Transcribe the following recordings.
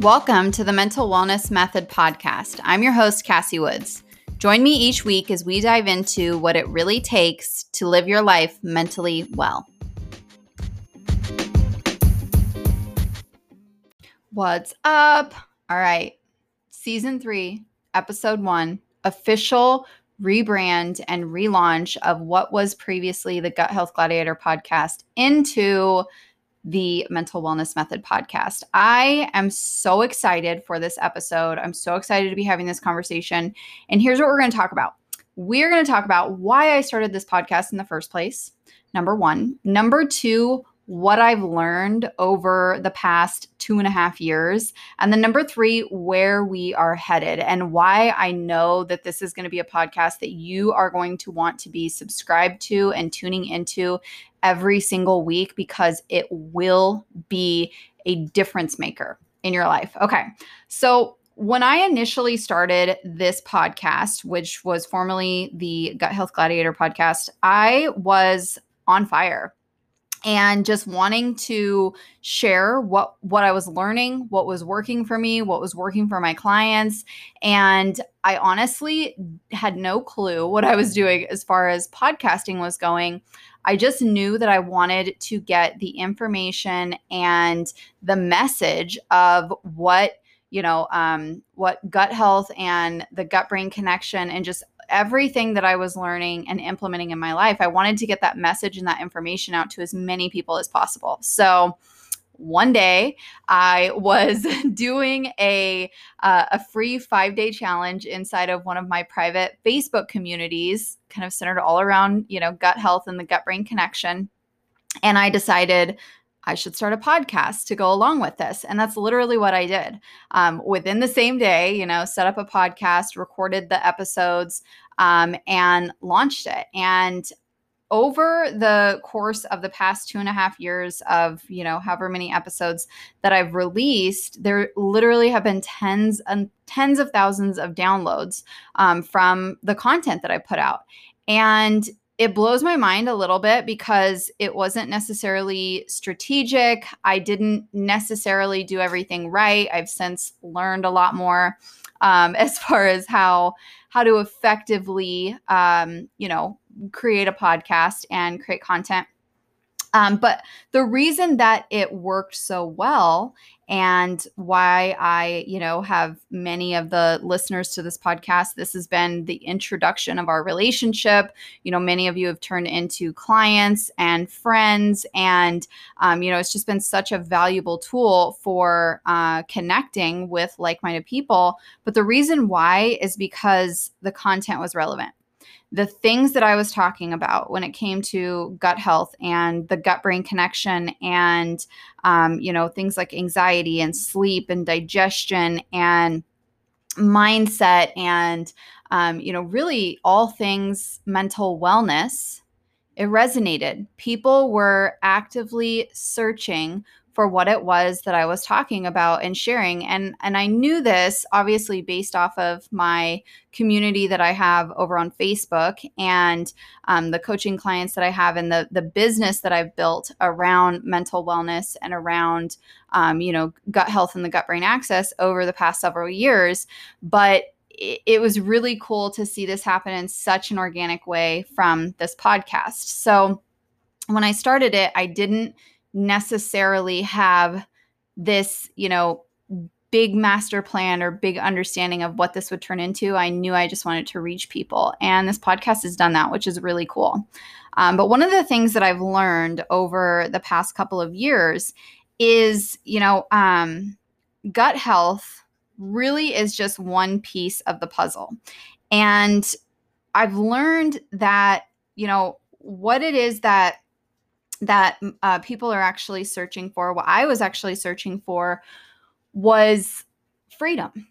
Welcome to the Mental Wellness Method podcast. I'm your host, Cassie Woods. Join me each week as we dive into what it really takes to live your life mentally well. What's up? All right. Season three, episode one, official rebrand and relaunch of what was previously the Gut Health Gladiator podcast into the Mental Wellness Method podcast. I am so excited for this episode. I'm so excited to be having this conversation. And here's what we're going to talk about we're going to talk about why I started this podcast in the first place. Number one. Number two, what I've learned over the past two and a half years. And then number three, where we are headed and why I know that this is going to be a podcast that you are going to want to be subscribed to and tuning into every single week because it will be a difference maker in your life. Okay. So, when I initially started this podcast, which was formerly the Gut Health Gladiator podcast, I was on fire and just wanting to share what what I was learning, what was working for me, what was working for my clients, and I honestly had no clue what I was doing as far as podcasting was going. I just knew that I wanted to get the information and the message of what you know um, what gut health and the gut brain connection and just everything that I was learning and implementing in my life, I wanted to get that message and that information out to as many people as possible. So, one day I was doing a uh, a free five day challenge inside of one of my private Facebook communities, kind of centered all around you know gut health and the gut brain connection. And I decided I should start a podcast to go along with this. And that's literally what I did. Um, within the same day, you know, set up a podcast, recorded the episodes, um, and launched it. And over the course of the past two and a half years of you know however many episodes that i've released there literally have been tens and tens of thousands of downloads um, from the content that i put out and it blows my mind a little bit because it wasn't necessarily strategic. I didn't necessarily do everything right. I've since learned a lot more um, as far as how how to effectively, um, you know, create a podcast and create content. Um, but the reason that it worked so well and why I, you know, have many of the listeners to this podcast. This has been the introduction of our relationship. You know, many of you have turned into clients and friends, and um, you know, it's just been such a valuable tool for uh, connecting with like-minded people. But the reason why is because the content was relevant the things that I was talking about when it came to gut health and the gut brain connection and, um, you know, things like anxiety and sleep and digestion and mindset and, um, you know, really all things mental wellness, it resonated. People were actively searching for what it was that I was talking about and sharing. And and I knew this obviously based off of my community that I have over on Facebook and um, the coaching clients that I have and the the business that I've built around mental wellness and around um, you know gut health and the gut brain axis over the past several years. But it was really cool to see this happen in such an organic way from this podcast. So when I started it, I didn't necessarily have this, you know, big master plan or big understanding of what this would turn into. I knew I just wanted to reach people. And this podcast has done that, which is really cool. Um, but one of the things that I've learned over the past couple of years is, you know, um, gut health really is just one piece of the puzzle. And I've learned that, you know, what it is that that uh, people are actually searching for, what I was actually searching for, was freedom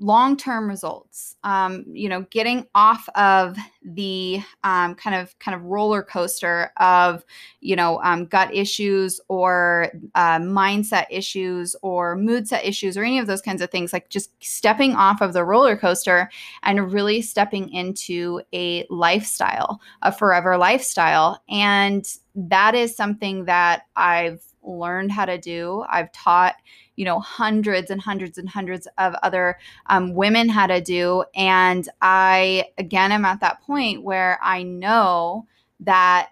long-term results um, you know getting off of the um, kind of kind of roller coaster of you know um, gut issues or uh, mindset issues or mood set issues or any of those kinds of things like just stepping off of the roller coaster and really stepping into a lifestyle a forever lifestyle. And that is something that i've learned how to do. I've taught, you know, hundreds and hundreds and hundreds of other um, women how to do. And I, again, am at that point where I know that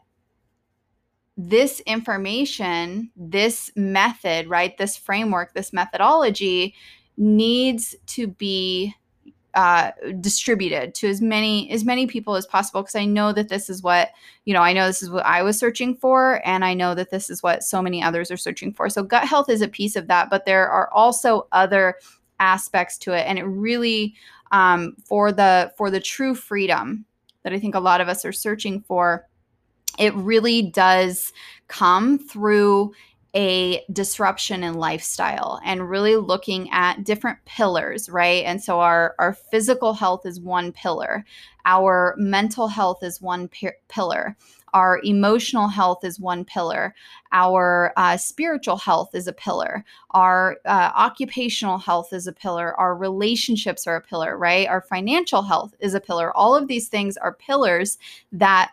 this information, this method, right, this framework, this methodology needs to be uh, distributed to as many as many people as possible because I know that this is what you know I know this is what I was searching for and I know that this is what so many others are searching for. So gut health is a piece of that, but there are also other aspects to it, and it really um, for the for the true freedom that I think a lot of us are searching for. It really does come through a disruption in lifestyle and really looking at different pillars right? And so our our physical health is one pillar. Our mental health is one p- pillar. Our emotional health is one pillar. Our uh, spiritual health is a pillar. Our uh, occupational health is a pillar. Our relationships are a pillar right? Our financial health is a pillar. All of these things are pillars that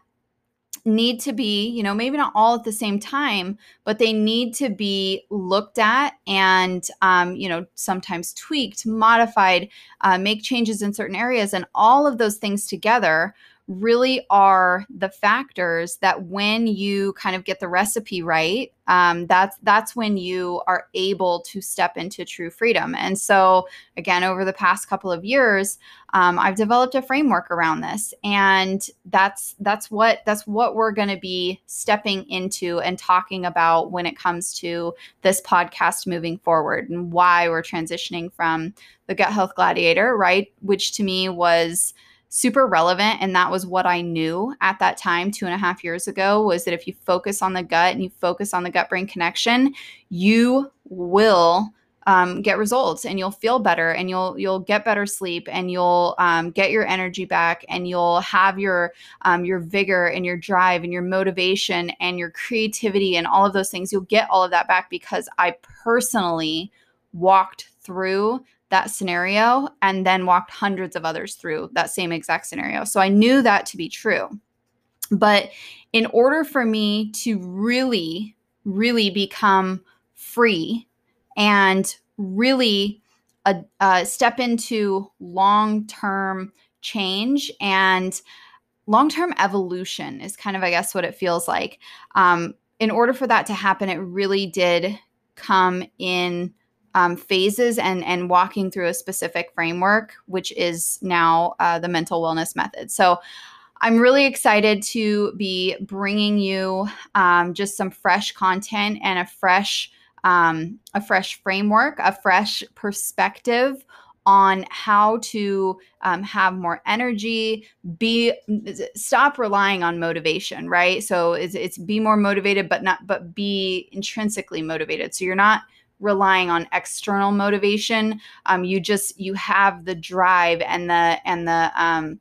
need to be, you know, maybe not all at the same time, but they need to be looked at and, um, you know, sometimes tweaked, modified, uh, make changes in certain areas. And all of those things together really are the factors that when you kind of get the recipe right um, that's that's when you are able to step into true freedom. And so again over the past couple of years um, i've developed a framework around this and that's that's what that's what we're going to be stepping into and talking about when it comes to this podcast moving forward and why we're transitioning from the gut health gladiator right which to me was super relevant and that was what i knew at that time two and a half years ago was that if you focus on the gut and you focus on the gut brain connection you will um, get results and you'll feel better and you'll you'll get better sleep and you'll um, get your energy back and you'll have your um, your vigor and your drive and your motivation and your creativity and all of those things. You'll get all of that back because i personally walked through that scenario and then walked hundreds of others through that same exact scenario. So I knew that to be true. But in order for me to really, really become free and really uh, uh, step into long term change and long term evolution, is kind of, I guess, what it feels like. Um, in order for that to happen, it really did come in um, phases and and walking through a specific framework, which is now uh, the mental wellness method. So. I'm really excited to be bringing you um, just some fresh content and a fresh, um, a fresh framework, a fresh perspective on how to um, have more energy be stop relying on motivation right so it's, it's be more motivated but not but be intrinsically motivated so you're not relying on external motivation. Um, you just you have the drive and the and the um,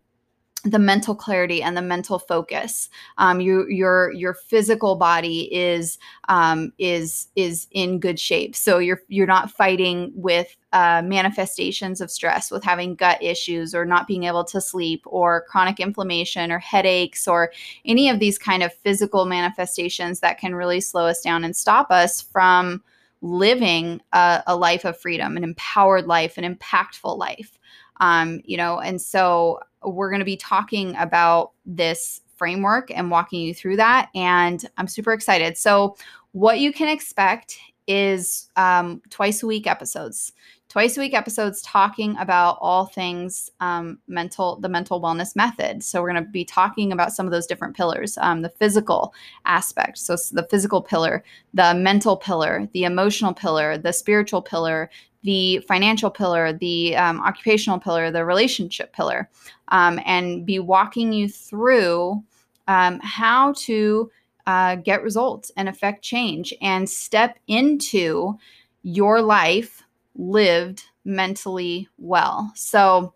the mental clarity and the mental focus. Um, you, your your physical body is um, is is in good shape. So you're you're not fighting with uh, manifestations of stress, with having gut issues or not being able to sleep, or chronic inflammation or headaches, or any of these kind of physical manifestations that can really slow us down and stop us from living a, a life of freedom, an empowered life, an impactful life. Um, you know, and so we're going to be talking about this framework and walking you through that. And I'm super excited. So, what you can expect is um, twice a week episodes twice a week episodes talking about all things um, mental, the mental wellness method. So we're going to be talking about some of those different pillars, um, the physical aspect. So the physical pillar, the mental pillar, the emotional pillar, the spiritual pillar, the financial pillar, the um, occupational pillar, the relationship pillar, um, and be walking you through um, how to uh, get results and affect change and step into your life lived mentally well. So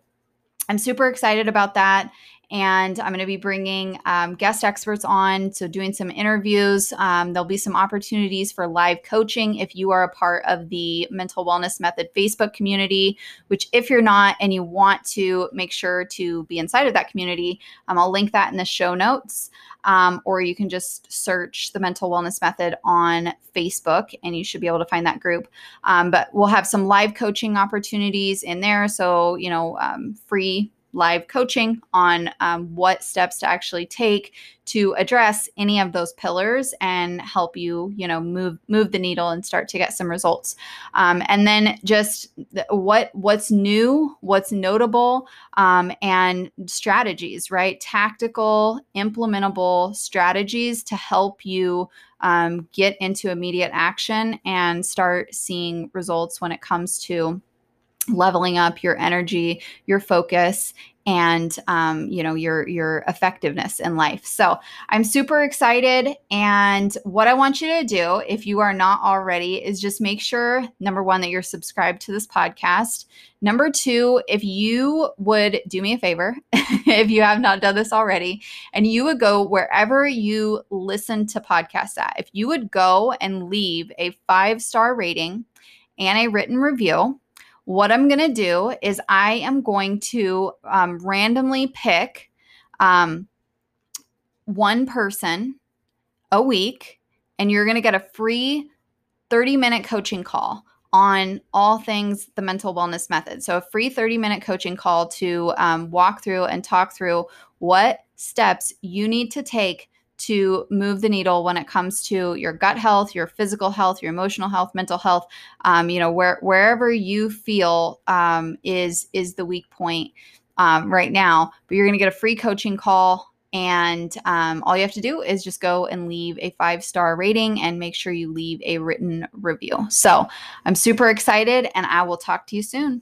I'm super excited about that. And I'm going to be bringing um, guest experts on. So, doing some interviews. Um, there'll be some opportunities for live coaching if you are a part of the Mental Wellness Method Facebook community, which, if you're not and you want to make sure to be inside of that community, um, I'll link that in the show notes. Um, or you can just search the Mental Wellness Method on Facebook and you should be able to find that group. Um, but we'll have some live coaching opportunities in there. So, you know, um, free live coaching on um, what steps to actually take to address any of those pillars and help you you know move move the needle and start to get some results. Um, and then just what what's new what's notable um, and strategies right? Tactical implementable strategies to help you um, get into immediate action and start seeing results when it comes to leveling up your energy, your focus, and um, you know your your effectiveness in life. So I'm super excited, and what I want you to do, if you are not already, is just make sure number one that you're subscribed to this podcast. Number two, if you would do me a favor, if you have not done this already, and you would go wherever you listen to podcasts at, if you would go and leave a five star rating and a written review what I'm going to do is I am going to um, randomly pick um, one person a week, and you're going to get a free 30 minute coaching call on all things the mental wellness method. So, a free 30 minute coaching call to um, walk through and talk through what steps you need to take to move the needle when it comes to your gut health, your physical health, your emotional health, mental health. Um, you know, where wherever you feel um, is is the weak point um, right now. But you're going to get a free coaching call, and um, all you have to do is just go and leave a five star rating and make sure you leave a written review. So I'm super excited, and I will talk to you soon.